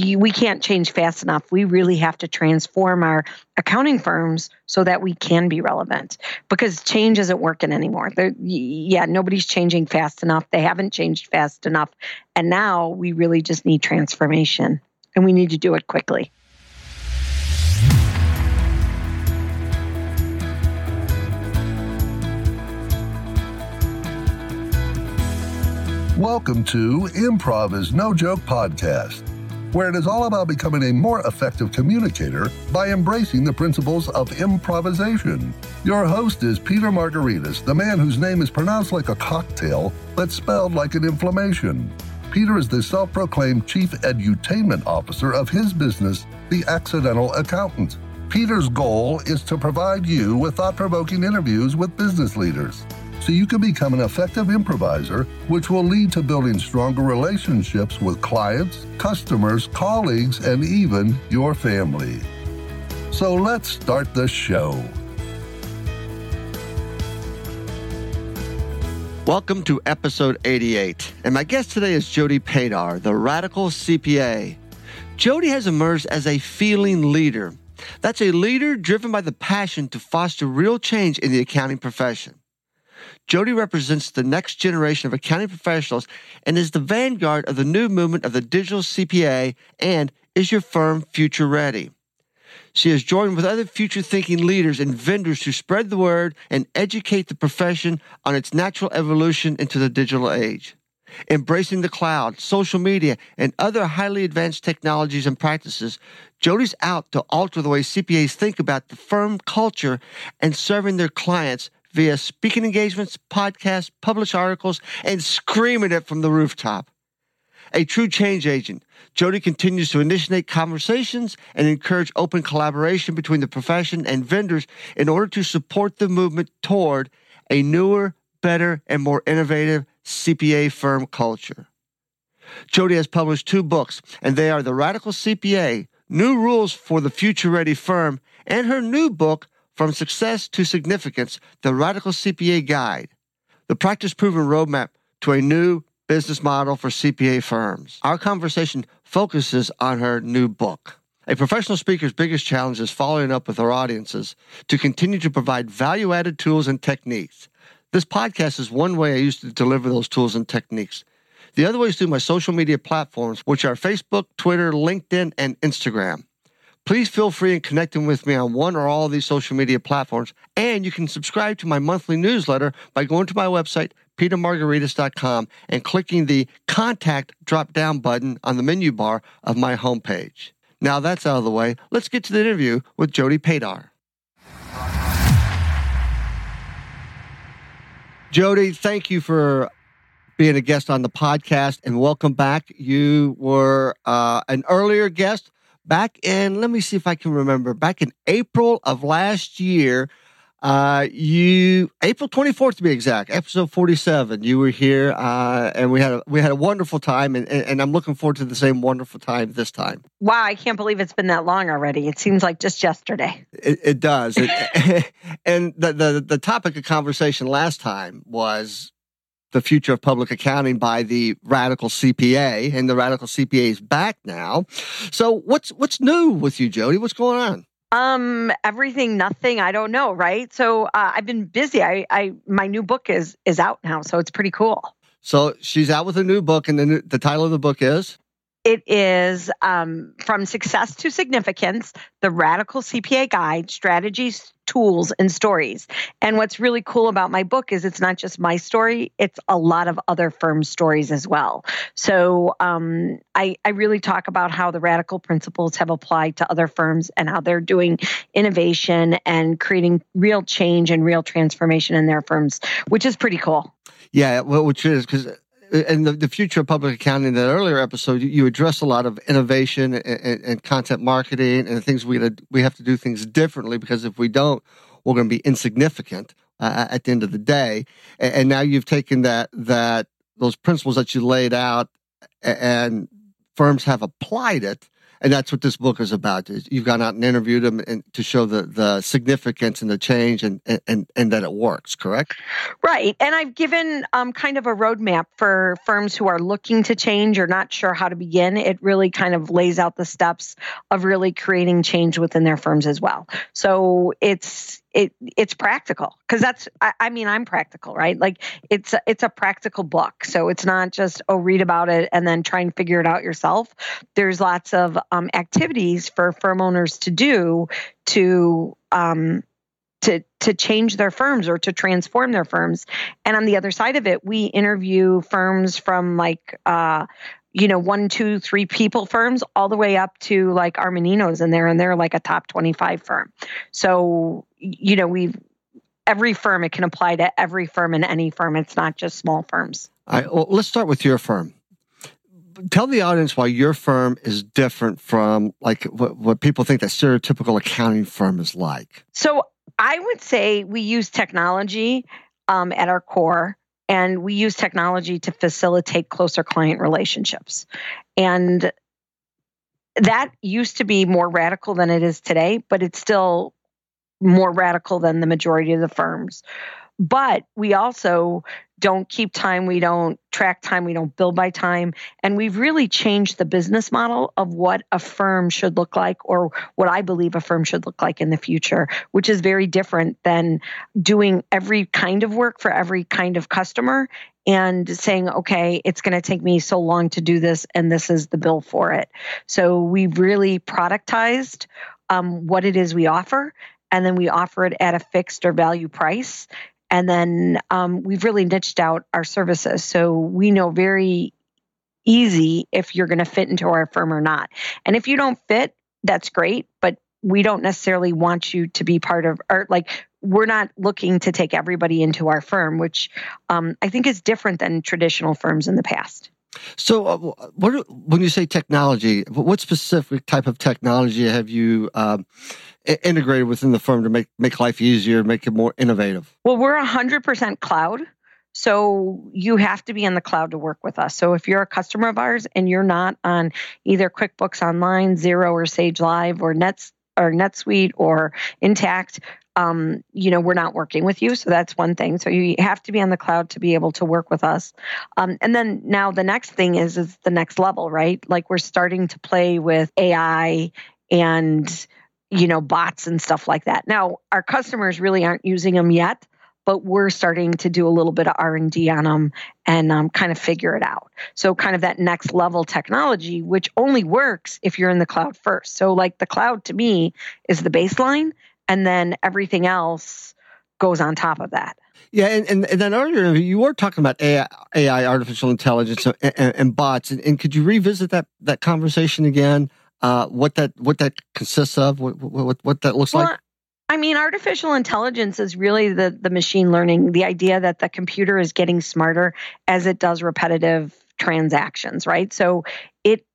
we can't change fast enough. We really have to transform our accounting firms so that we can be relevant because change isn't working anymore. They're, yeah, nobody's changing fast enough. They haven't changed fast enough. And now we really just need transformation and we need to do it quickly. Welcome to Improv is No Joke podcast, where it is all about becoming a more effective communicator by embracing the principles of improvisation. Your host is Peter Margaritis, the man whose name is pronounced like a cocktail but spelled like an inflammation. Peter is the self proclaimed chief edutainment officer of his business, The Accidental Accountant. Peter's goal is to provide you with thought provoking interviews with business leaders so you can become an effective improviser, which will lead to building stronger relationships with clients, customers, colleagues, and even your family. So let's start the show. Welcome to episode 88, and my guest today is Jody Padar, the radical CPA. Jody has emerged as a feeling leader. That's a leader driven by the passion to foster real change in the accounting profession. Jody represents the next generation of accounting professionals and is the vanguard of the new movement of the digital CPA and is your firm future ready. She has joined with other future thinking leaders and vendors to spread the word and educate the profession on its natural evolution into the digital age. Embracing the cloud, social media, and other highly advanced technologies and practices, Jody's out to alter the way CPAs think about the firm culture and serving their clients via speaking engagements, podcasts, published articles, and screaming it from the rooftop. A true change agent, Jody continues to initiate conversations and encourage open collaboration between the profession and vendors in order to support the movement toward a newer, better, and more innovative CPA firm culture. Jody has published two books, and they are The Radical CPA New Rules for the Future Ready Firm and her new book, from Success to Significance, the Radical CPA Guide, the practice proven roadmap to a new business model for CPA firms. Our conversation focuses on her new book. A professional speaker's biggest challenge is following up with our audiences to continue to provide value added tools and techniques. This podcast is one way I use to deliver those tools and techniques. The other way is through my social media platforms, which are Facebook, Twitter, LinkedIn, and Instagram. Please feel free in connecting with me on one or all of these social media platforms. And you can subscribe to my monthly newsletter by going to my website, petermargaritis.com, and clicking the contact drop down button on the menu bar of my homepage. Now that's out of the way, let's get to the interview with Jody Padar. Jody, thank you for being a guest on the podcast and welcome back. You were uh, an earlier guest back in, let me see if I can remember, back in April of last year, uh, you April 24th to be exact, episode 47. You were here, uh, and we had a, we had a wonderful time, and, and I'm looking forward to the same wonderful time this time. Wow, I can't believe it's been that long already. It seems like just yesterday. It, it does, it, and the, the the topic of conversation last time was the future of public accounting by the radical CPA, and the radical CPA is back now. So what's what's new with you, Jody? What's going on? Um, everything, nothing. I don't know, right? So uh, I've been busy. I, I, my new book is is out now, so it's pretty cool. So she's out with a new book, and the the title of the book is. It is um, From Success to Significance The Radical CPA Guide Strategies, Tools, and Stories. And what's really cool about my book is it's not just my story, it's a lot of other firms' stories as well. So um, I, I really talk about how the radical principles have applied to other firms and how they're doing innovation and creating real change and real transformation in their firms, which is pretty cool. Yeah, well, which is because in the, the, future of public accounting, in that earlier episode, you, you address a lot of innovation and, and, and content marketing and things we we have to do things differently because if we don't, we're going to be insignificant uh, at the end of the day. And, and, now you've taken that that those principles that you laid out, and firms have applied it, And that's what this book is about. You've gone out and interviewed them and to show the, the significance and the change and, and, and that it works, correct? Right. And I've given um, kind of a roadmap for firms who are looking to change or not sure how to begin. It really kind of lays out the steps of really creating change within their firms as well. So it's it it's practical. Because that's I, I, mean I'm practical right? Like it's a, it's a practical book. So it's not just oh read about it and then try and figure it out yourself. There's lots of um, activities for firm owners to do to um, to to change their firms or to transform their firms. And on the other side of it we interview firms from like uh, you know, one, two, three people firms all the way up to like Armaninos in there, and they're like a top 25 firm. So, you know, we've every firm, it can apply to every firm and any firm. It's not just small firms. All right. Well, let's start with your firm. Tell the audience why your firm is different from like what, what people think that stereotypical accounting firm is like. So I would say we use technology um, at our core and we use technology to facilitate closer client relationships. And that used to be more radical than it is today, but it's still more radical than the majority of the firms. But we also don't keep time, we don't track time, we don't bill by time. And we've really changed the business model of what a firm should look like or what I believe a firm should look like in the future, which is very different than doing every kind of work for every kind of customer and saying, okay, it's going to take me so long to do this, and this is the bill for it. So we've really productized um, what it is we offer and then we offer it at a fixed or value price. And then um, we've really niched out our services. So we know very easy if you're going to fit into our firm or not. And if you don't fit, that's great, but we don't necessarily want you to be part of or like we're not looking to take everybody into our firm, which um, I think is different than traditional firms in the past. So, uh, what when you say technology, what specific type of technology have you um, integrated within the firm to make make life easier, make it more innovative? Well, we're hundred percent cloud. So you have to be in the cloud to work with us. So if you're a customer of ours and you're not on either QuickBooks Online, Xero, or Sage Live, or Nets or NetSuite or Intacct, um, you know, we're not working with you. So that's one thing. So you have to be on the cloud to be able to work with us. Um, and then now the next thing is is the next level, right? Like we're starting to play with AI and you know bots and stuff like that. Now our customers really aren't using them yet but we're starting to do a little bit of r&d on them and um, kind of figure it out so kind of that next level technology which only works if you're in the cloud first so like the cloud to me is the baseline and then everything else goes on top of that. Yeah, and, and, and then earlier you were talking about AI, AI artificial intelligence, and, and, and bots, and, and, could you revisit that that conversation again? Uh, what that what that consists of, what what, what that looks well, like? I mean, artificial intelligence is really the the machine learning, the idea that the computer is getting smarter as it does repetitive transactions, right? So it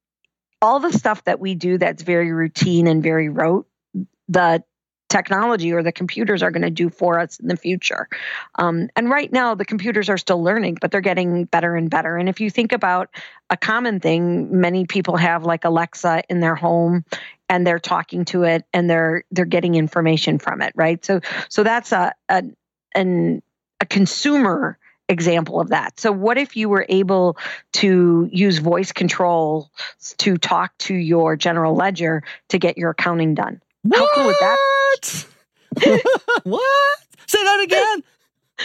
all the stuff that we do that's very routine and very rote, the technology or the computers are going to do for us in the future. Um, and right now, the computers are still learning, but they're getting better and better. And if you think about a common thing, many people have like Alexa in their home and they're talking to it and they're they're getting information from it, right? So so that's a, a an a consumer example of that. So, what if you were able to use voice control to talk to your general ledger to get your accounting done? How cool would that what? what? Say that again.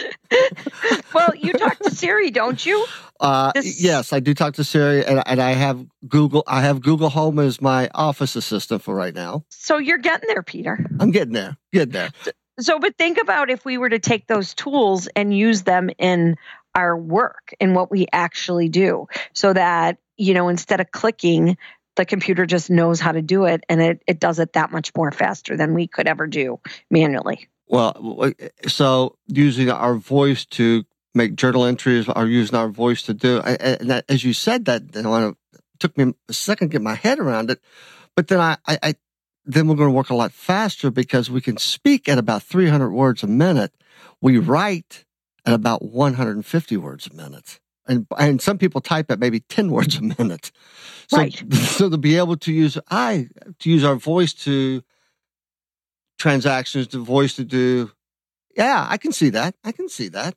well, you talk to Siri, don't you? Uh, this... Yes, I do talk to Siri, and, and I have Google. I have Google Home as my office assistant for right now. So you're getting there, Peter. I'm getting there. Getting there. So, but think about if we were to take those tools and use them in our work and what we actually do, so that you know instead of clicking the computer just knows how to do it and it, it does it that much more faster than we could ever do manually. Well, so using our voice to make journal entries or using our voice to do, and that, as you said that, it took me a second to get my head around it. But then I, I, I then we're going to work a lot faster because we can speak at about 300 words a minute. We write at about 150 words a minute. And and some people type at maybe ten words a minute. So, Right. So to be able to use I to use our voice to transactions, to voice to do, yeah, I can see that. I can see that.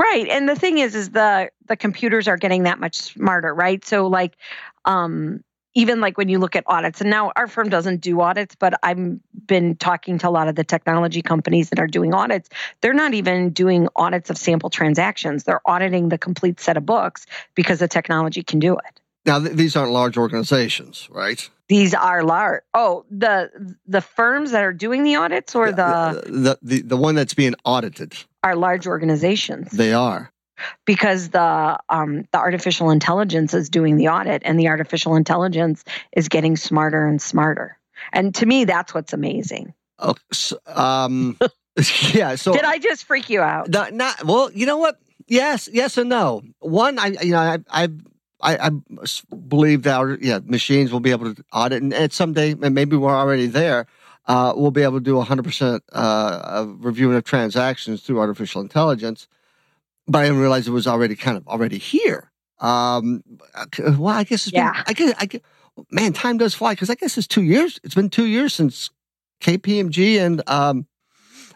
Right. And the thing is is the the computers are getting that much smarter, right? So like um even like when you look at audits and now our firm doesn't do audits but i've been talking to a lot of the technology companies that are doing audits they're not even doing audits of sample transactions they're auditing the complete set of books because the technology can do it Now th- these aren't large organizations, right? these are large oh the the firms that are doing the audits or the the the the one that's being audited. are large organizations They are. Because the um, the artificial intelligence is doing the audit and the artificial intelligence is getting smarter and smarter and to me that's what's amazing Oh, um, yeah. So did i just freak you out Not, not well. You know what? Yes, yes, and no. One, I you know I I I, I believe that our, yeah machines will be able to audit, and, and someday, and maybe we're already there. Uh, we'll be able to do 100% uh, of reviewing of transactions through artificial intelligence. But I didn't realize it was already kind of already here. Um, well, I guess it's Yeah. been, I guess, I guess, man, time does fly because I guess it's two years. It's been two years since KPMG and um,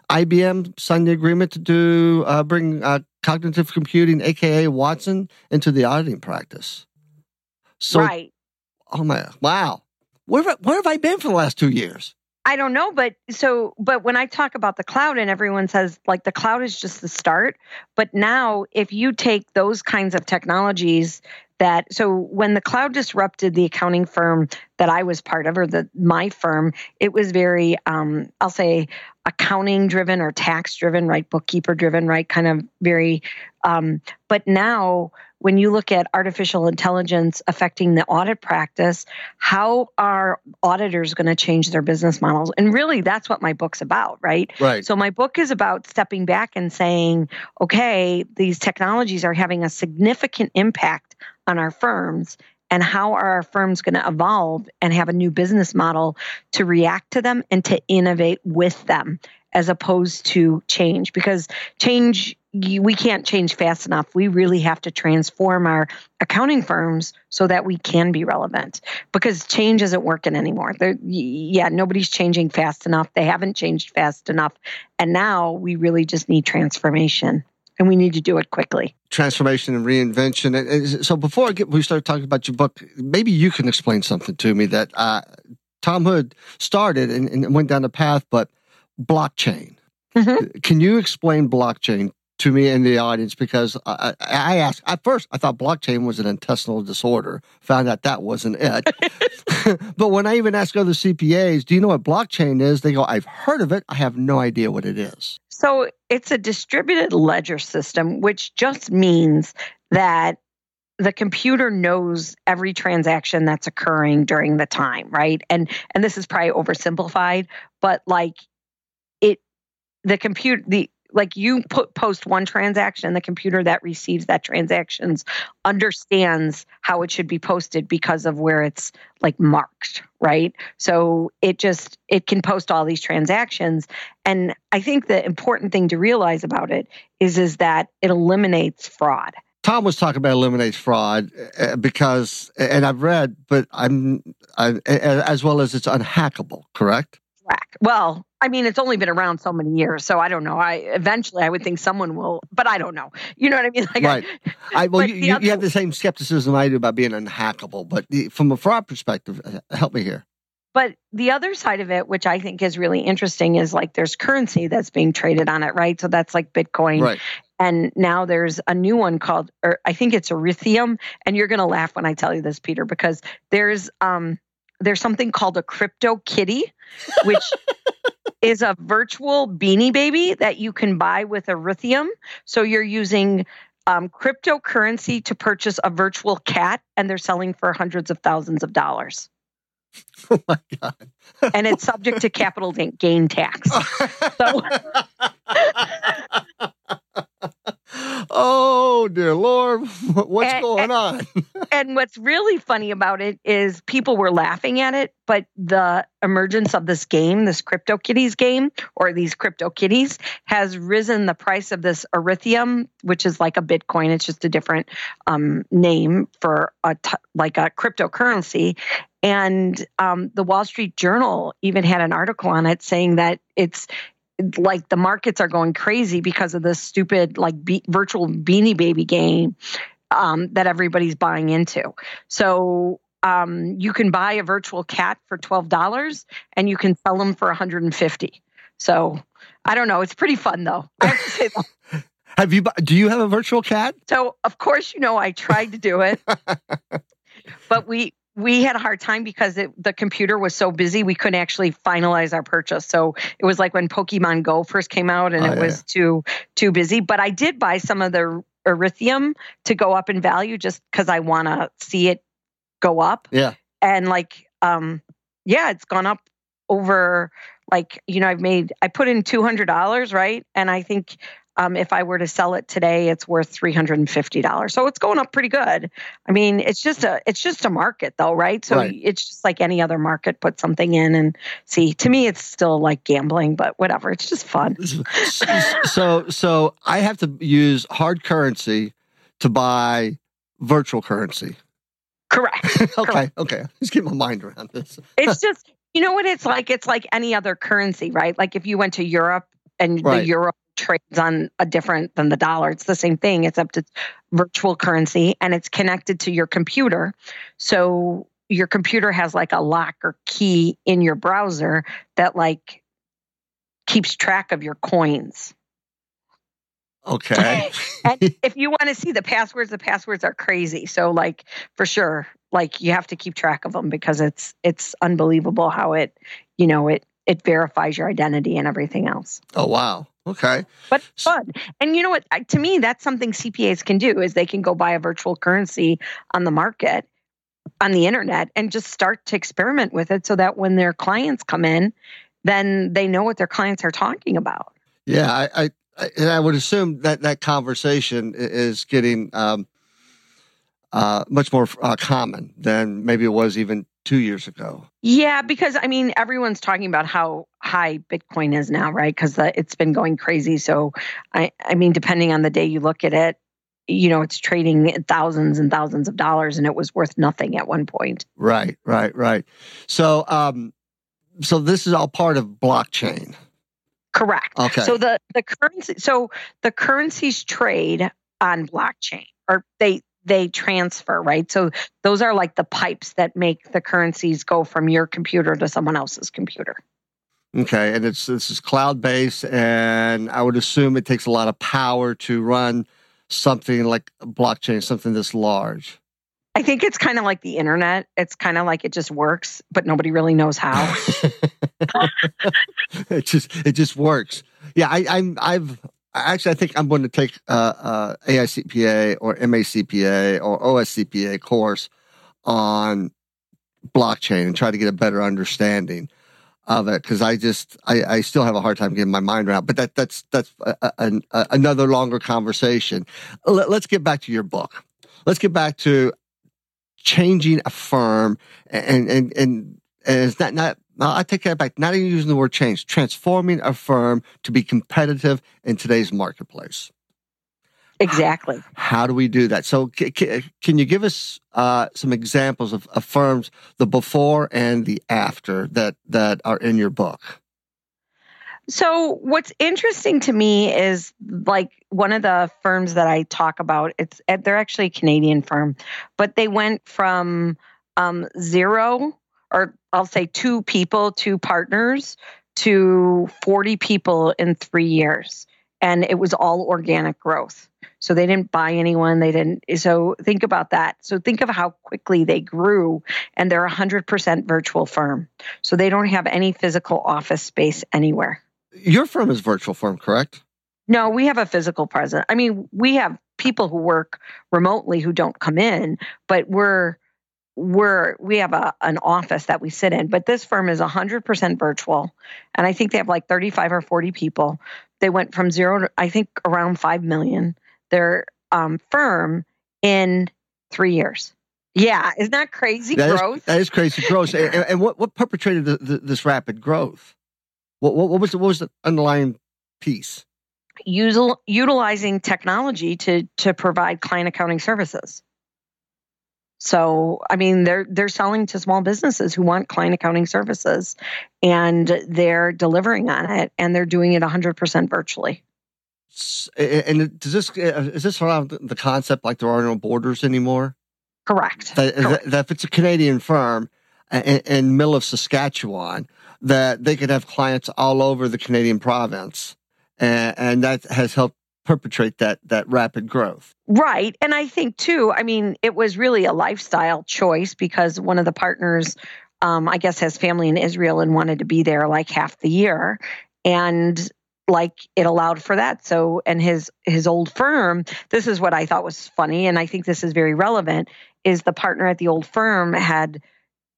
IBM signed the agreement to do uh, bring uh, cognitive computing, aka Watson, into the auditing practice. So, right oh my, wow, where have I- where have I been for the last two years? I don't know, but so, but when I talk about the cloud and everyone says like the cloud is just the start, but now if you take those kinds of technologies that, so when the cloud disrupted the accounting firm that I was part of, or the my firm, it was very, um, I'll say, accounting driven or tax driven, right, bookkeeper driven, right, kind of very. Um, but now, when you look at artificial intelligence affecting the audit practice, how are auditors going to change their business models? And really, that's what my book's about, right? Right. So, my book is about stepping back and saying, okay, these technologies are having a significant impact on our firms. And how are our firms going to evolve and have a new business model to react to them and to innovate with them as opposed to change? Because change, we can't change fast enough. We really have to transform our accounting firms so that we can be relevant because change isn't working anymore. They're, yeah, nobody's changing fast enough. They haven't changed fast enough. And now we really just need transformation and we need to do it quickly. Transformation and reinvention. And- So before I get, we start talking about your book, maybe you can explain something to me that uh, Tom Hood started and, and went down the path, but blockchain. Mhm. Can you explain blockchain to me and the audience? Because I, I asked at first, I thought blockchain was an intestinal disorder. Found out that wasn't it. but when I even ask other CPAs, "Do you know what blockchain is?" They go, "I've heard of it. I have no idea what it is." So it's a distributed ledger system, which just means that the computer knows every transaction that's occurring during the time, right? And and this is probably oversimplified, but like it the computer the like you put post one transaction, the computer that receives that transactions understands how it should be posted because of where it's like marked, right? So it just it can post all these transactions and I think the important thing to realize about it is is that it eliminates fraud. Tom was talking about eliminates fraud uh, because, and I've read, but I'm, I, as well as it's unhackable, correct? Well, I mean, it's only been around so many years, so I don't know. I eventually I would think someone will, but I don't know. You know what I mean? Like, Right. I, well, you, you, other- you have the same skepticism I do about being unhackable, but the, from a fraud perspective, uh, help me here. But the other side of it, which I think is really interesting, is like there's currency that's being traded on it, right? So that's like Bitcoin. Right. And now there's a new one called, or I think it's Ethereum. And you're going to laugh when I tell you this, Peter, because there's um there's something called a crypto kitty, which is a virtual beanie baby that you can buy with Ethereum. So you're using um, cryptocurrency to purchase a virtual cat, and they're selling for hundreds of thousands of dollars. Oh my God. And it's subject to capital gain tax. So- oh dear Lord, what's And- going on? and what's really funny about it is people were laughing at it, but the emergence of this game, this Crypto Kitties game, or these Crypto Kitties, has risen the price of this Ethereum, which is like a Bitcoin. It's just a different um, name for a t- like a cryptocurrency. And um, the Wall Street Journal even had an article on it saying that it's like the markets are going crazy because of this stupid like be- virtual beanie baby game um, that everybody's buying into. So um, you can buy a virtual cat for twelve dollars, and you can sell them for one hundred and fifty. So I don't know. It's pretty fun though. Have to say that. Have you? Do you have a virtual cat? So of course, you know, I tried to do it, but we we had a hard time because it, the computer was so busy we couldn't actually finalize our purchase. So it was like when Pokemon Go first came out, and Oh, it yeah, was too too busy. But I did buy some of the Ethereum to go up in value just because I want to see it go up. Yeah. And like, um, yeah, it's gone up over like you know I've made I put in two hundred dollars right, and I think um, if I were to sell it today, it's worth three hundred and fifty dollars. So it's going up pretty good. I mean, it's just a it's just a market though, right? So Right. it's just like any other market. Put something in and see. To me, it's still like gambling, but whatever. It's just fun. so so I have to use hard currency to buy virtual currency. Correct. okay, okay. Just get my mind around this. it's just you know what it's like it's like any other currency right like if you went to europe and Right. the euro trades on a different than the dollar. It's the same thing. Except it's virtual currency and it's connected to your computer. So your computer has like a lock or key in your browser that like keeps track of your coins. Okay. and if you want to see the passwords the passwords are crazy. So like for sure like you have to keep track of them because it's it's unbelievable how it you know it it verifies your identity and everything else. Oh wow. Okay. but fun. And you know what? To me that's something cpas can do is they can go buy a virtual currency on the market on the internet and just start to experiment with it so that when their clients come in then they know what their clients are talking about. Yeah, I, I, I, I would assume that that conversation is getting um, uh, much more uh, common than maybe it was even two years ago. Yeah, because I mean, everyone's talking about how high Bitcoin is now, right? Because it's been going crazy. So, I, I mean, depending on the day you look at it, you know, it's trading thousands and thousands of dollars, and it was worth nothing at one point. Right, right, right. So, um, so this is all part of blockchain. Correct. Okay. So the the currency, so the currencies trade on blockchain, or they they transfer, right? So those are like the pipes that make the currencies go from your computer to someone else's computer. Okay, and it's this is cloud based, and I would assume it takes a lot of power to run something like blockchain, something this large. I think it's kind of like the internet. It's kind of like it just works, but nobody really knows how. it just it just works. Yeah, I, I'm I've actually I think I'm going to take uh, uh, AICPA or MACPA or OSCPA course on blockchain and try to get a better understanding of it because I just I, I still have a hard time getting my mind around. But that that's that's a, a, a, another longer conversation. Let, let's get back to your book. Let's get back to changing a firm and and, and it's not not no, I take that back. Not even using the word change, transforming a firm to be competitive in today's marketplace. exactly. How do we do that? So, can you give us uh, some examples of, of firms, the before and the after that that are in your book? So what's interesting to me is like one of the firms that I talk about. It's they're actually a Canadian firm, but they went from um, zero, or I'll say two people, two partners, to forty people in three years, and it was all organic growth. So they didn't buy anyone. They didn't. So think about that. So think of how quickly they grew, and they're a hundred percent virtual firm. So they don't have any physical office space anywhere. Your firm is virtual firm, correct? No, we have a physical presence. I mean, we have people who work remotely who don't come in, but we're we're we have a an office that we sit in. But this firm is 100% virtual, and I think they have like 35 or 40 people. They went from zero to I think around 5 million. their um, firm in three years. Yeah, isn't that crazy That is- growth? that is crazy growth. and, and- what, what perpetrated the, the, this rapid growth? What, what, what was the, what was the underlying piece? Usil- utilizing technology to to provide client accounting services. So, I mean, they're they're selling to small businesses who want client accounting services, and they're delivering on it, and they're doing it 100% virtually. And does this uh, is this around the- concept like there are no borders anymore? Correct. That, Correct. that if it's a Canadian firm in, in middle of Saskatchewan, that they could have clients all over the Canadian province, and, and that has helped perpetrate that that rapid growth. Right. And I think, too, I mean, it was really a lifestyle choice because one of the partners, um, I guess, has family in Israel and wanted to be there like half the year. And like it allowed for that so and his his old firm this is what i thought was funny and i think this is very relevant is the partner at the old firm had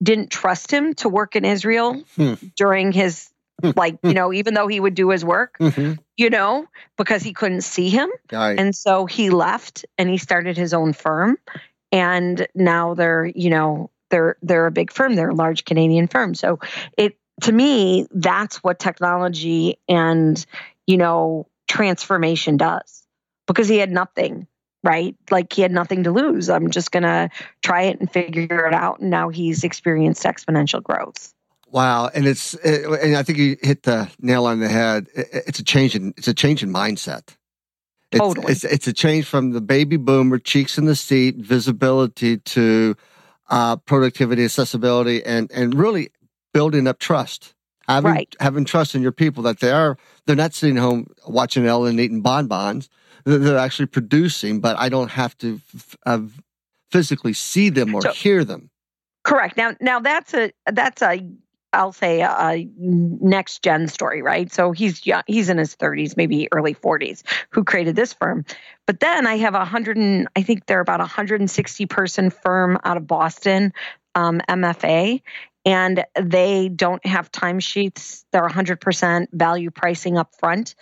didn't trust him to work in israel Hmm. during his like you know even though he would do his work Mm-hmm. you know because he couldn't see him Right. and so he left and he started his own firm. And now they're, you know, they're they're a big firm. They're a large Canadian firm. So it to me, that's what technology and, you know, transformation does. Because he had nothing, right? Like he had nothing to lose. I'm just gonna try it and figure it out. And now he's experienced exponential growth. Wow, and it's and I think you hit the nail on the head. It's a change in it's a change in mindset. It's, Totally. it's it's a change from the baby boomer cheeks in the seat visibility to uh, productivity, accessibility, and and really building up trust. Having Right. having trust in your people that they are they're not sitting home watching Ellen eating bonbons. They're, they're actually producing, but I don't have to f- uh, physically see them or So- hear them. Correct. Now, now that's a that's a I'll say a, next gen story, right? So he's young, he's in his 30s, maybe early 40s, who created this firm. But then I have a hundred and I think they're about a 160 person firm out of Boston, um, MFA, and they don't have timesheets. They're 100% value pricing up front,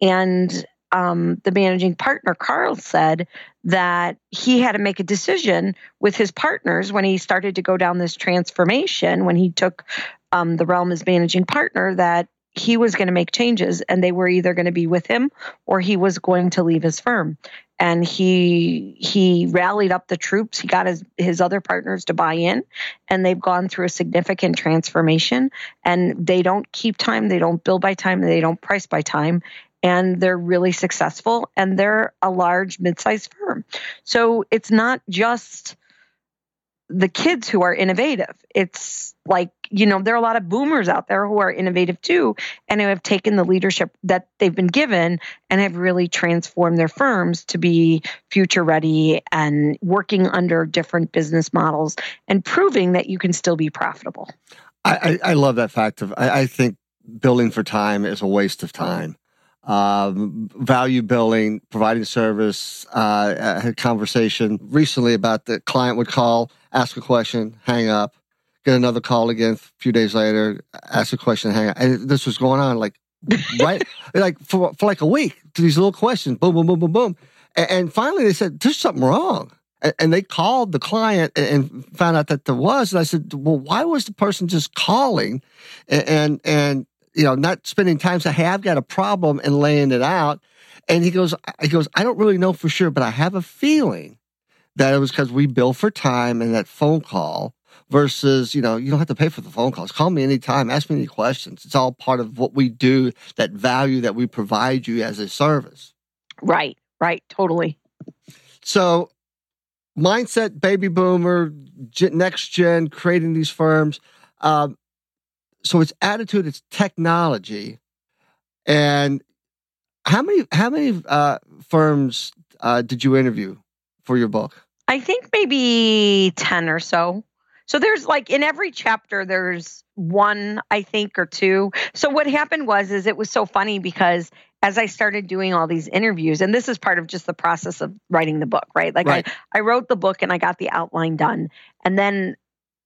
and um, the managing partner Carl said that he had to make a decision with his partners when he started to go down this transformation when he took um, the realm as managing partner that he was going to make changes and they were either going to be with him or he was going to leave his firm. And he he rallied up the troops. He got his his other partners to buy in and they've gone through a significant transformation. And they don't keep time they don't bill by time they don't price by time. And they're really successful and they're a large mid-sized firm. So it's not just the kids who are innovative. It's like, you know, there are a lot of boomers out there who are innovative too and who have taken the leadership that they've been given and have really transformed their firms to be future ready and working under different business models and proving that you can still be profitable. I, I, I love that fact of I, I think building for time is a waste of time. Um, value billing, providing service. Uh, I had a conversation recently about the client would call, ask a question, hang up, get another call again a few days later, ask a question, hang up. And this was going on like right, like for for like a week. These little questions, boom, boom, boom, boom, boom, and, and finally they said there's something wrong. And- And they called the client and- and found out that there was. And I said, "Well, why was the person just calling, and and, and you know not spending time saying, hey, I've got a problem and laying it out?" And he goes, "He goes, I don't really know for sure, but I have a feeling that it was because we bill for time and that phone call versus you know you don't have to pay for the phone calls. Call me anytime, ask me any questions. It's all part of what we do. That value that we provide you as a service." Right, right, totally. So, mindset, baby boomer, next gen, creating these firms. Um, so it's attitude, it's technology, and how many how many uh, firms uh, did you interview for your book? I think maybe 10 or so. So there's like in every chapter there's one I think or two. So what happened was is it was so funny because as I started doing all these interviews and this is part of just the process of writing the book, right? Like Right. I I wrote the book and I got the outline done and then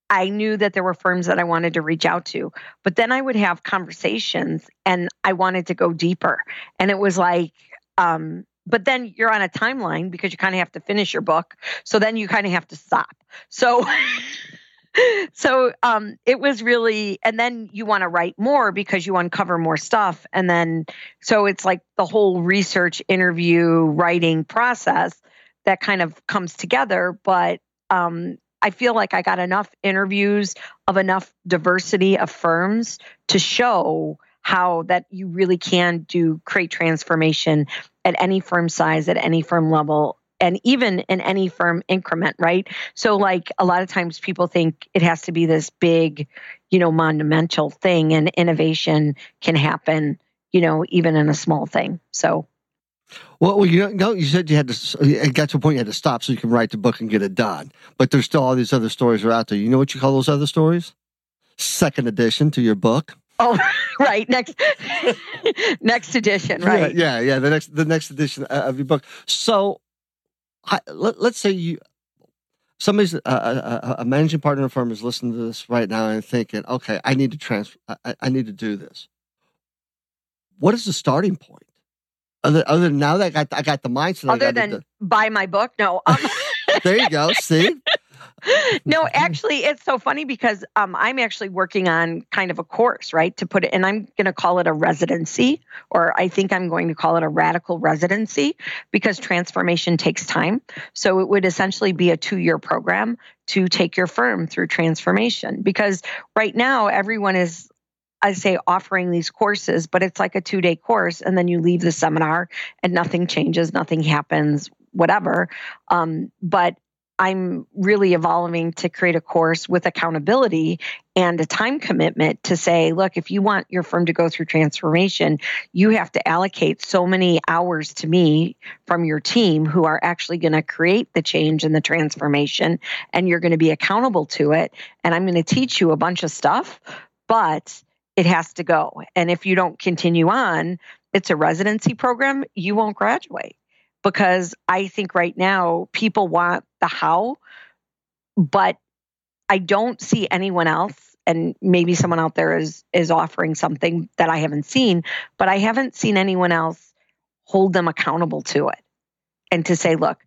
I knew that there were firms that I wanted to reach out to. But then I would have conversations and I wanted to go deeper. And it was like um but then you're on a timeline because you kind of have to finish your book. So then you kind of have to stop. So so um, it was really, and then you want to write more because you uncover more stuff. And then, so it's like the whole research, interview, writing process that kind of comes together. But um, I feel like I got enough interviews of enough diversity of firms to show how that you really can do create transformation at any firm size, at any firm level, and even in any firm increment, right? So, like a lot of times people think it has to be this big, you know, monumental thing, and innovation can happen, you know, even in a small thing. So, well, well you know, you said you had to. It got to a point you had to stop so you can write the book and get it done. But there's still all these other stories are out there. You know what you call those other stories? Second edition to your book. Oh, right. Next, next edition. Right. Yeah, yeah, yeah. The next, the next edition uh, of your book. So, I, let, us say you somebody's a, a, a, managing partner firm is listening to this right now and thinking, okay, I need to transfer, I, I need to do this. What is the starting point? Other, other than now that I got, I got the mindset. Other than the, buy my book, no. Um, there you go. See, no, actually, it's so funny because um, I'm actually working on kind of a course, right? To put it, and I'm going to call it a residency, or I think I'm going to call it a radical residency because transformation takes time. So it would essentially be a two year program to take your firm through transformation because right now everyone is I say offering these courses, but it's like a two day course, and then you leave the seminar and nothing changes, nothing happens, whatever. Um, but I'm really evolving to create a course with accountability and a time commitment to say, look, if you want your firm to go through transformation, you have to allocate so many hours to me from your team who are actually going to create the change and the transformation, and you're going to be accountable to it. And I'm going to teach you a bunch of stuff, but it has to go. And if you don't continue on, it's a residency program, you won't graduate because I think right now people want the how, but I don't see anyone else and maybe someone out there is is offering something that I haven't seen, but I haven't seen anyone else hold them accountable to it and to say, look,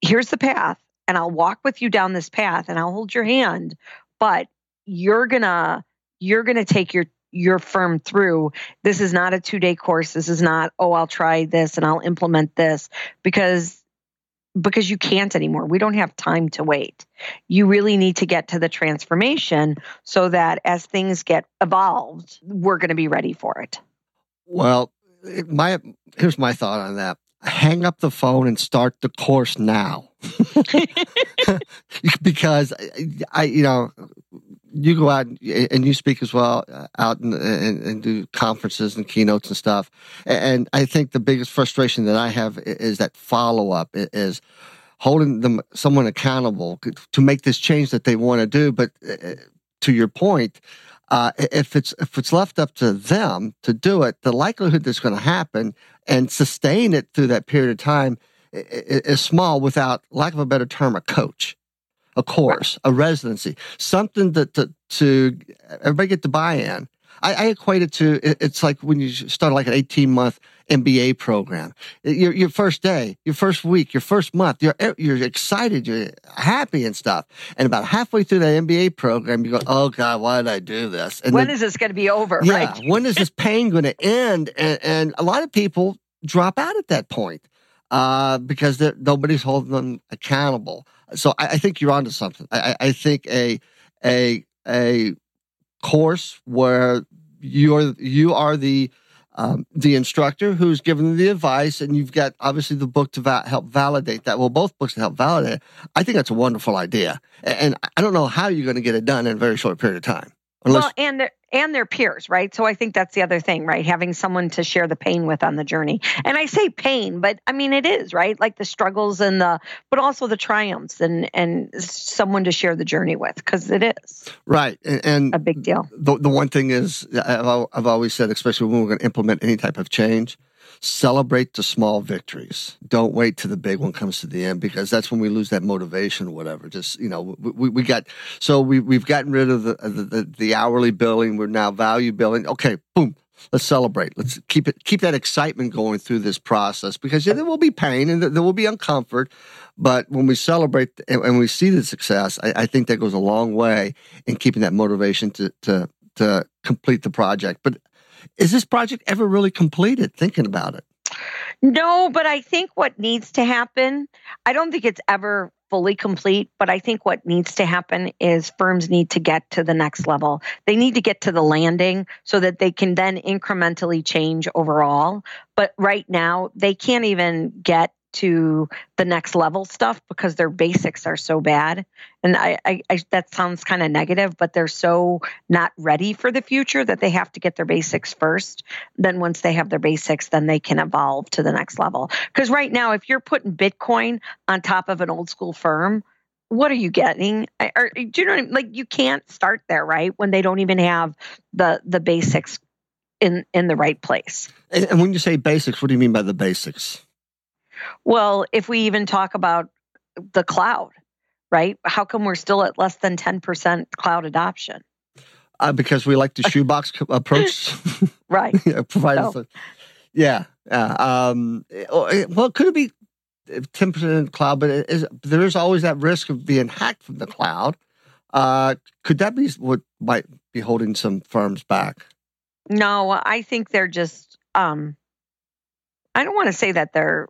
here's the path and I'll walk with you down this path and I'll hold your hand, but you're going to you're going to take your your firm through. This is not a two day course. This is not, oh, I'll try this and I'll implement this because because you can't anymore. We don't have time to wait. You really need to get to the transformation so that as things get evolved, we're going to be ready for it. Well, my here's my thought on that. Hang up the phone and start the course now. because I, you know, you go out and you speak as well uh, out and, and, and, do conferences and keynotes and stuff. And I think the biggest frustration that I have is that follow up is holding them someone accountable to make this change that they want to do. But uh, uh, to your point, uh, if it's if it's left up to them to do it, the likelihood that's going to happen and sustain it through that period of time is small. Without lack of a better term, a coach a course, a residency, something that to, to everybody get the buy-in. I, I equate it to it's like when you start like an 18 month MBA program. Your, your first day, your first week, your first month, you're you're excited, you're happy and stuff. And about halfway through that MBA program, you go, "Oh God, why did I do this?" And when then, is this going to be over? Yeah, right? when is this pain going to end? And, and a lot of people drop out at that point uh, because nobody's holding them accountable. So I, I think you're onto something. I, I think a a a course where you're you are the um, the instructor who's giving the advice, and you've got obviously the book to va- help validate that. Well, both books to help validate. I think that's a wonderful idea, and I don't know how you're going to get it done in a very short period of time. Unless- well, and there, and their peers, right? So I think that's the other thing, right? Having someone to share the pain with on the journey. And I say pain, but I mean it is, right? Like the struggles and the but also the triumphs and and someone to share the journey with because it is. Right. And, and, a big deal. The the one thing is I've, I've always said especially when we're going to implement any type of change, celebrate the small victories. Don't wait till the big one comes to the end because that's when we lose that motivation or whatever. Just, you know, we, we got, so we, we've gotten rid of the, the, the hourly billing. We're now value billing. Okay, boom. let's celebrate. Let's keep it keep that excitement going through this process because yeah, there will be pain and there will be uncomfort. But when we celebrate and we see the success, I, I think that goes a long way in keeping that motivation to to to complete the project. But is this project ever really completed? Thinking about it. No, but I think what needs to happen, I don't think it's ever fully complete, but I think what needs to happen is firms need to get to the next level. They need to get to the landing so that they can then incrementally change overall. But right now, they can't even get to the next level stuff because their basics are so bad. And I, I, I that sounds kind of negative, but they're so not ready for the future that they have to get their basics first. Then once they have their basics, then they can evolve to the next level. Because right now, if you're putting Bitcoin on top of an old school firm, what are you getting? Or, do you know I mean? like you can't start there, right? When they don't even have the the basics in in the right place. And when you say basics, what do you mean by the basics? Well, if we even talk about the cloud, right? How come we're still at less than 10% cloud adoption? Uh, because we like the shoebox approach. right. yeah, provided so. yeah. Uh, um, well, could it be 10% cloud, but is, there is always that risk of being hacked from the cloud. Uh, could that be what might be holding some firms back? No, I think they're just, um, I don't want to say that they're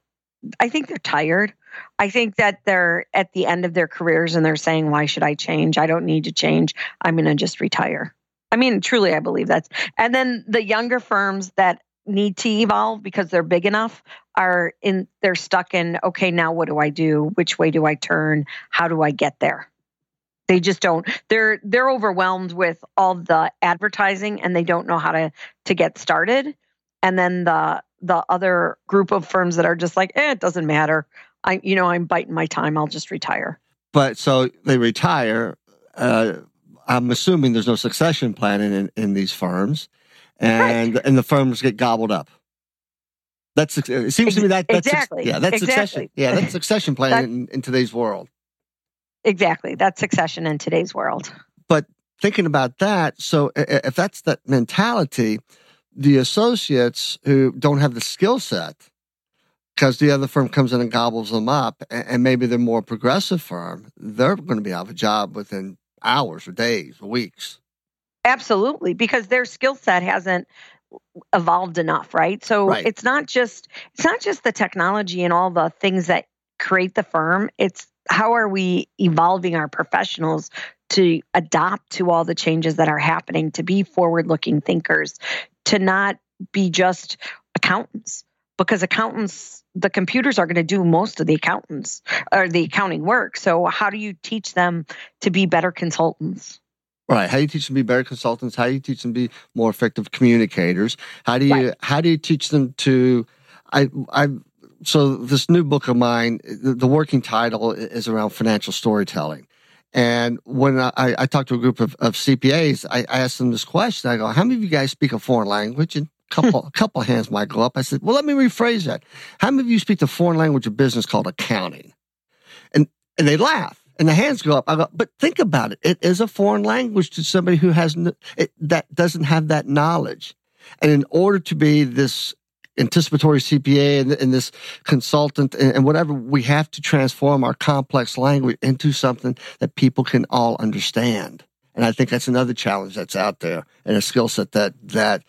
I think they're tired. I think that they're at the end of their careers and they're saying, why should I change? I don't need to change. I'm going to just retire. I mean, truly, I believe that's. And then the younger firms that need to evolve because they're big enough are in, they're stuck in, okay, now what do I do? Which way do I turn? How do I get there? They just don't. They're they're overwhelmed with all the advertising and they don't know how to to get started. And then the the other group of firms that are just like, eh, it doesn't matter. I, you know, I'm biting my time. I'll just retire. But so they retire. Uh, I'm assuming there's no succession planning in, in these firms, and right. and the firms get gobbled up. That's it seems to me that that's exactly yeah that's exactly. succession yeah that's succession planning in, in today's world. Exactly, that's succession in today's world. But thinking about that, so if that's that mentality, the associates who don't have the skill set because the other firm comes in and gobbles them up and maybe they're more progressive firm they're going to be out of a job within hours or days or weeks absolutely because their skill set hasn't evolved enough right so right. it's not just it's not just the technology and all the things that create the firm it's how are we evolving our professionals to adapt to all the changes that are happening to be forward looking thinkers to not be just accountants because accountants the computers are going to do most of the accountants or the accounting work. So how do you teach them to be better consultants? Right. How do you teach them to be better consultants? How do you teach them to be more effective communicators? How do you right. how do you teach them to i i so this new book of mine the, the working title is around financial storytelling and when I, I talked to a group of, of CPAs, I, I, asked them this question. I go, how many of you guys speak a foreign language? And a hmm. couple, a couple hands might go up. I said, well, let me rephrase that. How many of you speak the foreign language of business called accounting? And, and they laugh and the hands go up. I go, but think about it. It is a foreign language to somebody who has, it, that doesn't have that knowledge. And in order to be this anticipatory CPA and, and this consultant and, and, whatever, we have to transform our complex language into something that people can all understand. And I think that's another challenge that's out there and a skill set that that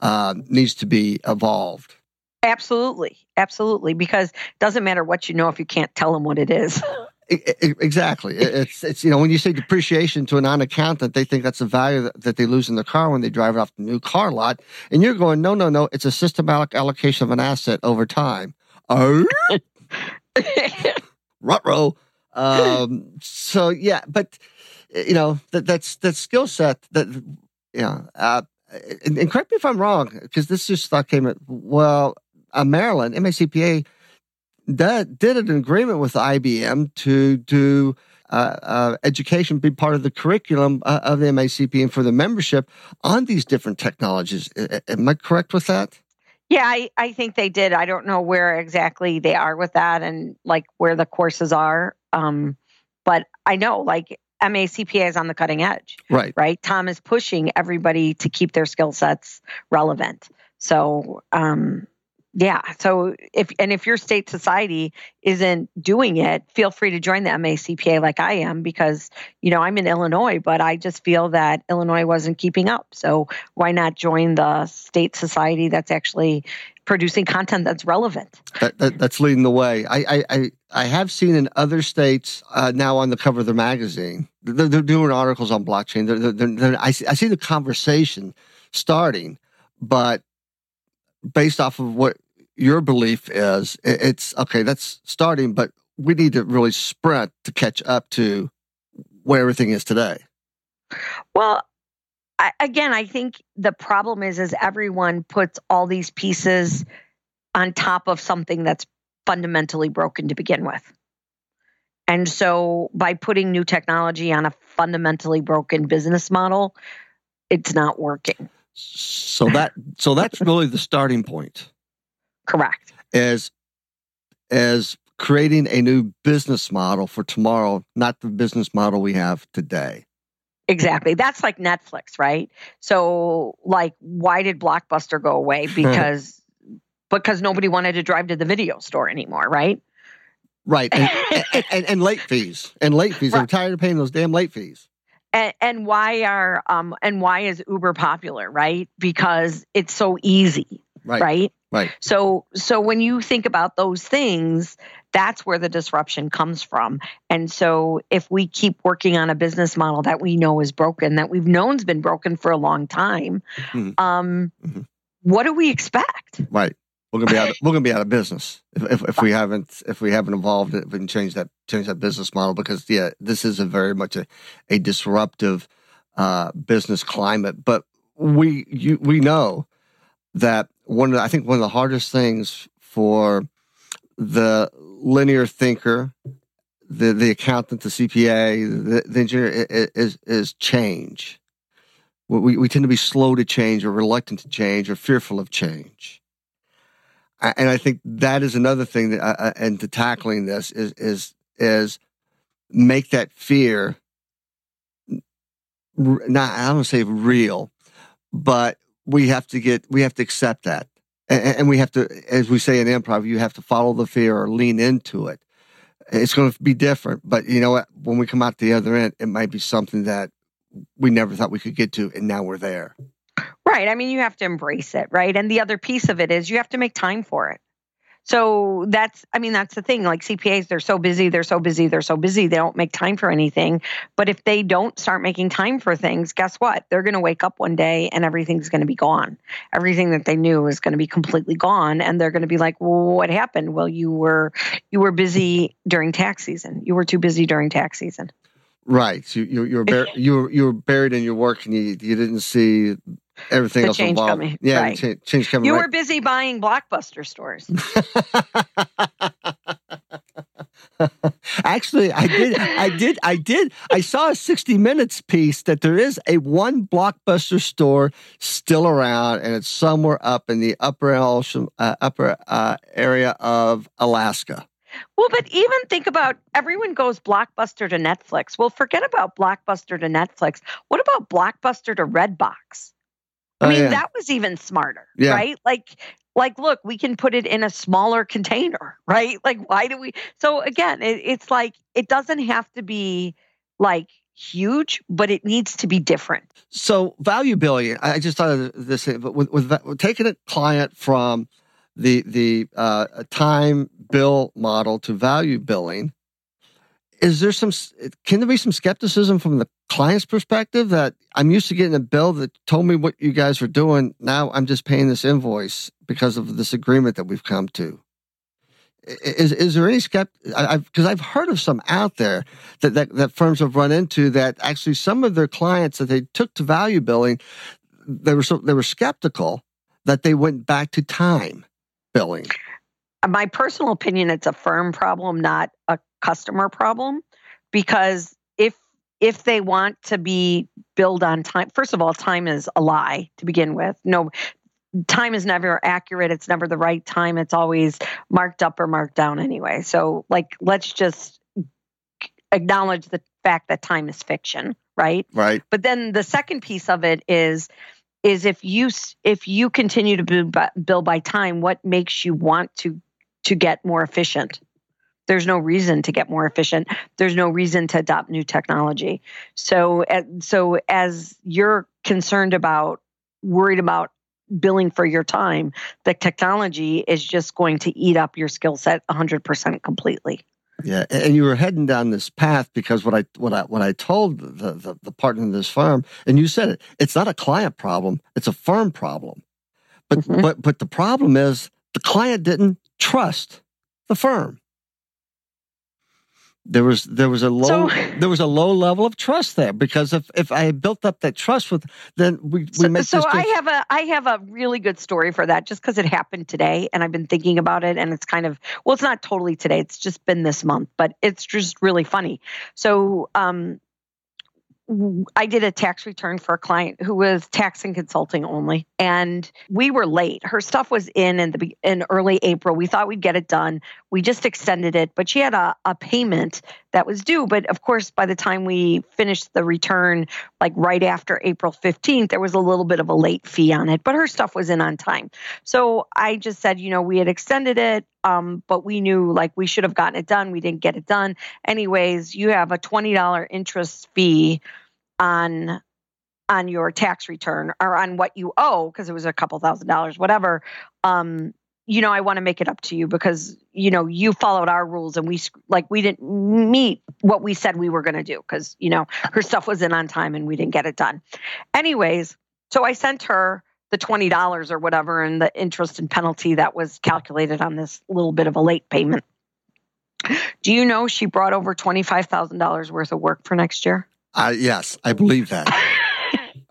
uh, needs to be evolved. Absolutely, absolutely, because it doesn't matter what you know if you can't tell them what it is. Exactly. It's it's you know when you say depreciation to a non-accountant, they think that's the value that, they lose in the car when they drive it off the new car lot, and you're going, no, no, no, it's a systematic allocation of an asset over time. Oh, rutro. Um, so yeah, but you know that that's that skill set that you know. Uh, and, and correct me if I'm wrong, because this just thought came at well, uh, Maryland MACPA that did an agreement with IBM to do uh, uh, education be part of the curriculum uh, of the MACP and for the membership on these different technologies. Am I correct with that? Yeah, I, I think they did. I don't know where exactly they are with that and like where the courses are. Um, but I know like MACPA is on the cutting edge. Right. Right. Tom is pushing everybody to keep their skill sets relevant. So, um, yeah. So if and if your state society isn't doing it, feel free to join the MACPA like I am because you know I'm in Illinois, but I just feel that Illinois wasn't keeping up. So why not join the state society that's actually producing content that's relevant? That, that, that's leading the way. I I, I, have seen in other states uh, now on the cover of their magazine, they're, they're doing articles on blockchain. They're, they're, I, see, I see the conversation starting, but based off of what your belief is it's okay, that's starting, but we need to really sprint to catch up to where everything is today. Well, I, again, I think the problem is is everyone puts all these pieces on top of something that's fundamentally broken to begin with. And so by putting new technology on a fundamentally broken business model, it's not working. So that so that's really the starting point. Correct. As as creating a new business model for tomorrow, not the business model we have today. Exactly. That's like Netflix, right? So like why did Blockbuster go away? Because because nobody wanted to drive to the video store anymore, right? Right. And, and, and, and, late fees. And late fees. Right. I'm tired of paying those damn late fees. And, and why are um and why is Uber popular, right? Because it's so easy. Right. Right. Right. So so when you think about those things, that's where the disruption comes from. And so if we keep working on a business model that we know is broken, that we've known's been broken for a long time, mm-hmm. um, mm-hmm. what do we expect? Right. We're gonna be out. Of, we're gonna be out of business if, if, if we haven't if we haven't evolved it and changed that change that business model because yeah, this is a very much a, a disruptive uh, business climate. But we you, we know that one of the, I think one of the hardest things for the linear thinker, the the accountant, the CPA, the, the engineer is is change. We we tend to be slow to change, or reluctant to change, or fearful of change. And I think that is another thing that, uh, and to tackling this is is is make that fear not I don't say real, but we have to get we have to accept that. And, we have to as we say in improv you have to follow the fear or lean into it. It's going to be different but you know what? When we come out the other end it might be something that we never thought we could get to and now we're there. Right. I mean you have to embrace it right? And the other piece of it is you have to make time for it so that's, I mean, that's the thing. Like CPAs, they're so busy, they're so busy, they're so busy, they don't make time for anything. But if they don't start making time for things, guess what? They're going to wake up one day and everything's going to be gone. Everything that they knew is going to be completely gone, and they're going to be like, well, "What happened?" Well, you were you were busy during tax season. You were too busy during tax season. Right. You you you were bur- you were you were buried in your work, and you you didn't see everything the else change involved. Coming. Yeah, right. change, change coming. You right. were busy buying blockbuster stores. Actually, I did. I did. I did. I saw a 60 Minutes piece that there is a one blockbuster store still around, and it's somewhere up in the upper ocean, uh, upper uh, area of Alaska. Well, but even think about everyone goes Blockbuster to Netflix. Well, forget about Blockbuster to Netflix. What about Blockbuster to Redbox? I oh, mean, yeah. that was even smarter, yeah. right? Like, like, look, we can put it in a smaller container, right? Like, why do we? So again, it, it's like it doesn't have to be like huge, but it needs to be different. So value billing, I just thought of this, but with, with, with taking a client from the the uh, time bill model to value billing, is there some can there be some skepticism from the client's perspective that i'm used to getting a bill that told me what you guys were doing. Now i'm just paying this invoice because of this agreement that we've come to. Is is there any skept because I've, I've heard of some out there that, that that firms have run into that actually some of their clients that they took to value billing they were so they were skeptical that they went back to time billing. My personal opinion it's a firm problem not a customer problem because if they want to be billed on time first of all time is a lie to begin with no time is never accurate it's never the right time it's always marked up or marked down anyway so like let's just acknowledge the fact that time is fiction, right? Right. But then the second piece of it is is if you if you continue to build by, build by time, what makes you want to to get more efficient? There's no reason to get more efficient. There's no reason to adopt new technology. So, so as you're concerned about, worried about billing for your time, the technology is just going to eat up your skill set 100% completely. Yeah, and you were heading down this path because what I what I what I told the, the the partner in this firm, and you said it, it's not a client problem, it's a firm problem. But mm-hmm. but but the problem is the client didn't trust the firm there was there was a low so, there was a low level of trust there because if if I had built up that trust with then we we so, make so I have a I have a really good story for that just because it happened today and I've been thinking about it and it's kind of well it's not totally today it's just been this month but it's just really funny. So um I did a tax return for a client who was tax and consulting only, and we were late. Her stuff was in in the in early April. We thought we'd get it done. We just extended it, but she had a, a payment that was due. But of course, by the time we finished the return, like right after April fifteenth, there was a little bit of a late fee on it. But her stuff was in on time, so I just said, you know, we had extended it. Um, but we knew like we should have gotten it done. We didn't get it done. Anyways, you have a $20 interest fee on on your tax return or on what you owe because it was a couple thousand dollars whatever um you know i want to make it up to you because you know you followed our rules and we like we didn't meet what we said we were going to do because you know her stuff was in on time and we didn't get it done anyways so i sent her the $20 or whatever and the interest and penalty that was calculated on this little bit of a late payment. Do you know she brought over $25,000 worth of work for next year? Uh, yes, I believe that.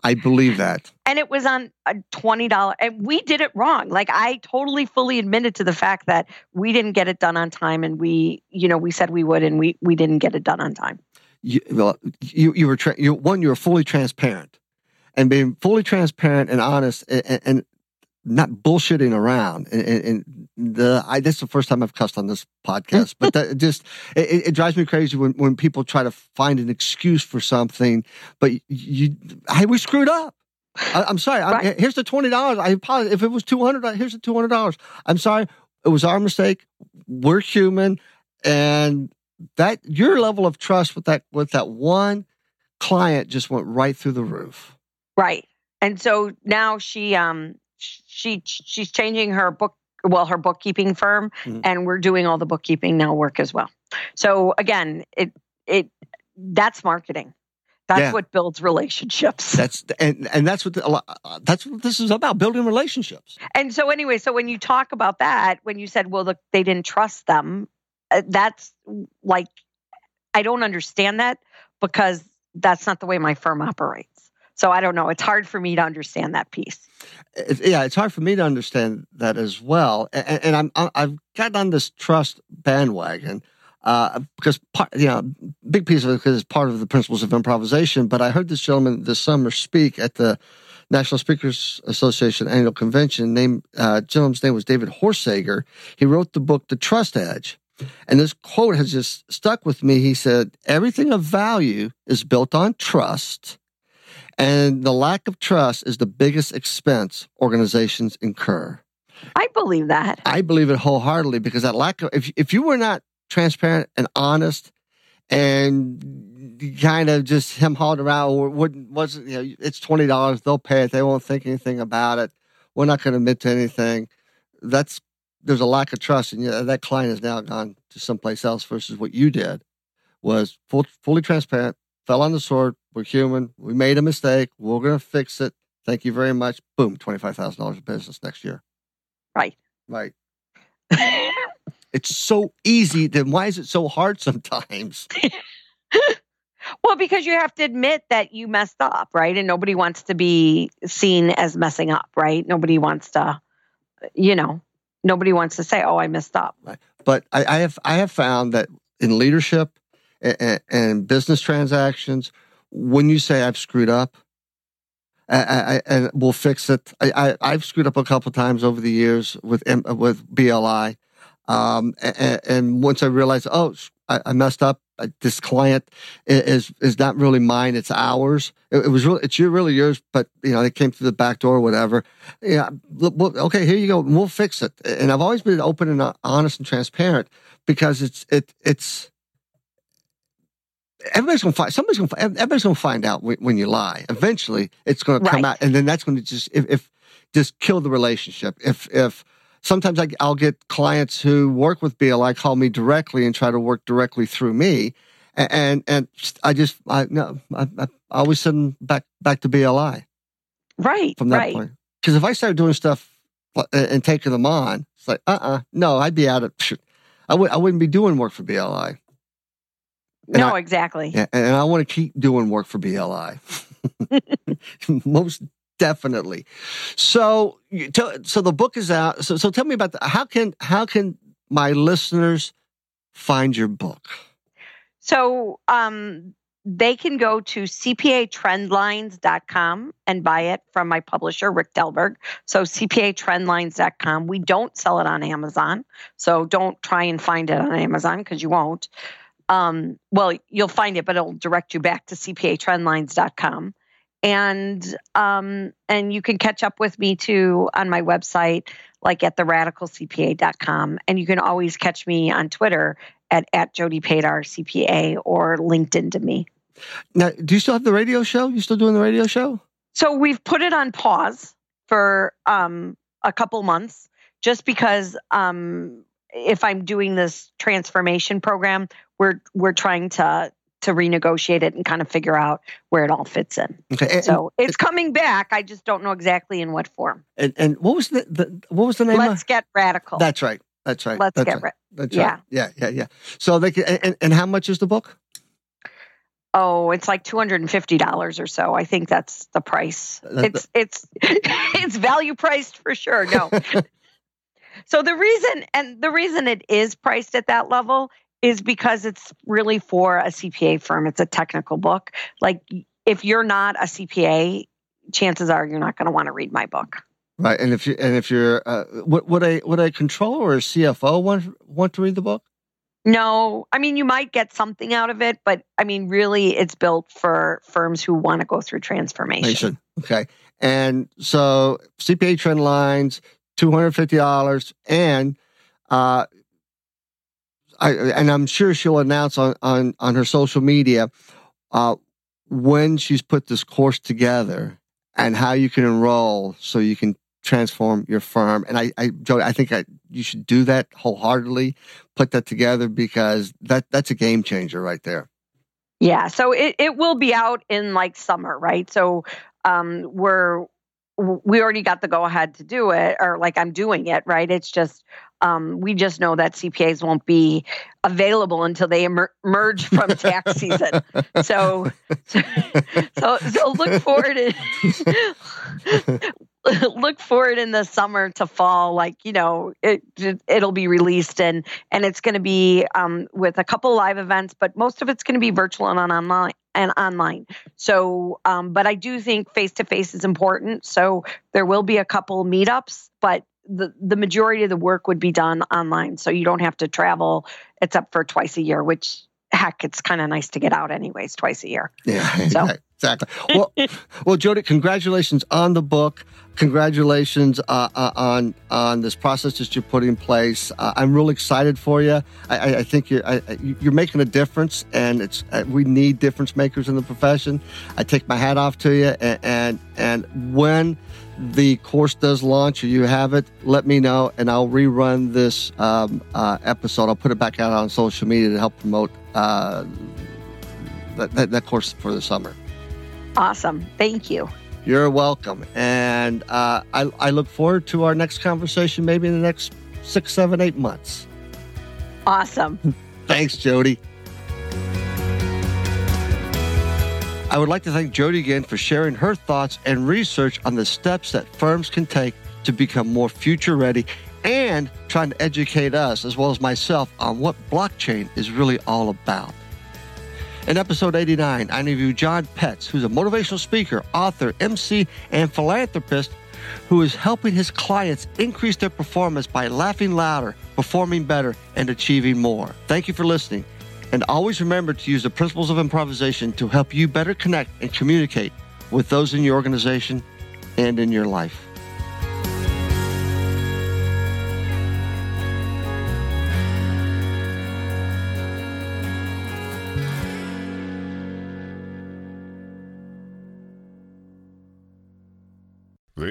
I believe that. And it was on a $20 and we did it wrong. Like I totally fully admitted to the fact that we didn't get it done on time and we, you know, we said we would and we we didn't get it done on time. You well, you you were tra- you one you were fully transparent and being fully transparent and honest and, and not bullshitting around. And, and, the I this is the first time I've cussed on this podcast, but that just it, it, drives me crazy when when people try to find an excuse for something. But you, hey, we screwed up. I, am sorry. Right. I'm, here's the twenty dollars. I apologize if it was two hundred. Here's the two hundred dollars. I'm sorry. It was our mistake. We're human, and that your level of trust with that with that one client just went right through the roof. Right. And so now she um she she's changing her book well her bookkeeping firm mm-hmm. and we're doing all the bookkeeping now work as well. So again, it it that's marketing. That's yeah. what builds relationships. That's and and that's what the, that's what this is about building relationships. And so anyway, so when you talk about that, when you said, well, look, they didn't trust them, uh, that's like I don't understand that because that's not the way my firm operates. So I don't know. It's hard for me to understand that piece. It, yeah, it's hard for me to understand that as well. And, and I'm I've gotten on this trust bandwagon uh, because part, you know, big piece of it because it's part of the principles of improvisation. But I heard this gentleman this summer speak at the National Speakers Association annual convention. Name uh, gentleman's name was David Horsager. He wrote the book The Trust Edge. And this quote has just stuck with me. He said, Everything of value is built on trust and the lack of trust is the biggest expense organizations incur. I believe that. I believe it wholeheartedly because that lack of, if, if you were not transparent and honest and kind of just him hauled around or wouldn't, wasn't, you know, it's $20, they'll pay it. They won't think anything about it. We're not going to admit to anything. That's, there's a lack of trust. And you know, that client has now gone to someplace else versus what you did was full, fully transparent, fell on the sword, we're human. We made a mistake. We're going to fix it. Thank you very much. Boom, $25,000 of business next year. Right. Right. it's so easy. Then why is it so hard sometimes? well, because you have to admit that you messed up, right? And nobody wants to be seen as messing up, right? Nobody wants to, you know, nobody wants to say, "Oh, I messed up." Right. But I, I have I have found that in leadership and, and business transactions, when you say I've screwed up, I, I, and we'll fix it. I, I, have screwed up a couple times over the years with with BLI, um, and, and, once I realized, oh, I, I messed up. This client is is not really mine; it's ours. It, it was really it's really yours, but you know they came through the back door, or whatever. Yeah, okay, here you go. We'll fix it. And I've always been open and uh, honest and transparent because it's it it's everybody's gonna find somebody's gonna everybody's gonna find out when, when you lie. Eventually, it's gonna come Right. out, and then that's gonna just if, if just kill the relationship. If if sometimes I, I'll get clients who work with BLI call me directly and try to work directly through me, A- and and I just I no I, I always send them back back to BLI Right. from that right. point. Because if I started doing stuff and, and taking them on, it's like uh uh no, I'd be out of. I would I wouldn't be doing work for BLI. And No, I- exactly. Yeah, and I want to keep doing work for BLI. Most definitely. So, so the book is out. So, so tell me about the, how can how can my listeners find your book? So um, they can go to CPAtrendlines.com and buy it from my publisher, Rick Telberg. So CPAtrendlines.com. We don't sell it on Amazon. So don't try and find it on Amazon because you won't. Um, well, you'll find it, but it'll direct you back to CPAtrendlines.com. And um, and you can catch up with me too on my website, like at theradicalcpa.com. And you can always catch me on Twitter at, at Jody Padar CPA or LinkedIn to me. Now, do you still have the radio show? You still doing the radio show? So we've put it on pause for um, a couple months just because um, if I'm doing this transformation program, we're we're trying to to renegotiate it and kind of figure out where it all fits in. Okay. And, So it's coming back. I just don't know exactly in what form. and, and what was the, the what was the name? Let's of? get radical. That's right. That's right. Let's That's get right. ra- That's yeah. right. Yeah. Yeah. Yeah. So they can, and, and how much is the book? Oh, it's like two hundred and fifty dollars or so. I think that's the price. Uh, it's it's it's value priced for sure. No. so the reason and the reason it is priced at that level is because it's really for a CPA firm. It's a technical book. Like if you're not a CPA, chances are you're not going to want to read my book. Right. And if you and if you're uh, would would a would a controller or a CFO want want to read the book? No, I mean you might get something out of it, but I mean really it's built for firms who want to go through transformation. Okay. And so CPA trend lines, two hundred fifty dollars, and uh, I and I'm sure she'll announce on on on her social media uh, when she's put this course together and how you can enroll so you can transform your firm. And I, I, Joe, I think I, you should do that wholeheartedly. Put that together because that that's a game changer right there. Yeah, so it, it will be out in like summer, right? So um we're we already got the go ahead to do it or like I'm doing it, right? It's just um we just know that CPAs won't be available until they emer- emerge from tax season. So so so, so look forward to look forward in the summer to fall like you know it it'll be released and and it's going to be um, with a couple live events but most of it's going to be virtual and on online and online. So um, but i do think face to face is important. So there will be a couple meetups but the, the majority of the work would be done online. So you don't have to travel. Except for twice a year which heck it's kind of nice to get out anyways twice a year. Yeah, So- exactly. Well, well, Jody, congratulations on the book. Congratulations uh, uh, on on this process that you're putting in place. Uh, I'm really excited for you. I, I, think you're I- you're making a difference, and it's uh, we need difference makers in the profession. I take my hat off to you, and and, and when the course does launch or you have it, let me know, and I'll rerun this um, uh, episode. I'll put it back out on social media to help promote uh, that, that, that course for the summer. Awesome thank you You're welcome. And uh, I, I look forward to our next conversation, maybe in the next six, seven, eight months. awesome Thanks, Jody. I would like to thank Jody again for sharing her thoughts and research on the steps that firms can take to become more future ready and trying to educate us, as well as myself, on what blockchain is really all about. In episode 89, I interview John Petz, who's a motivational speaker, author, MC, and philanthropist who is helping his clients increase their performance by laughing louder, performing better, and achieving more. Thank you for listening. And always remember to use the principles of improvisation to help you better connect and communicate with those in your organization and in your life.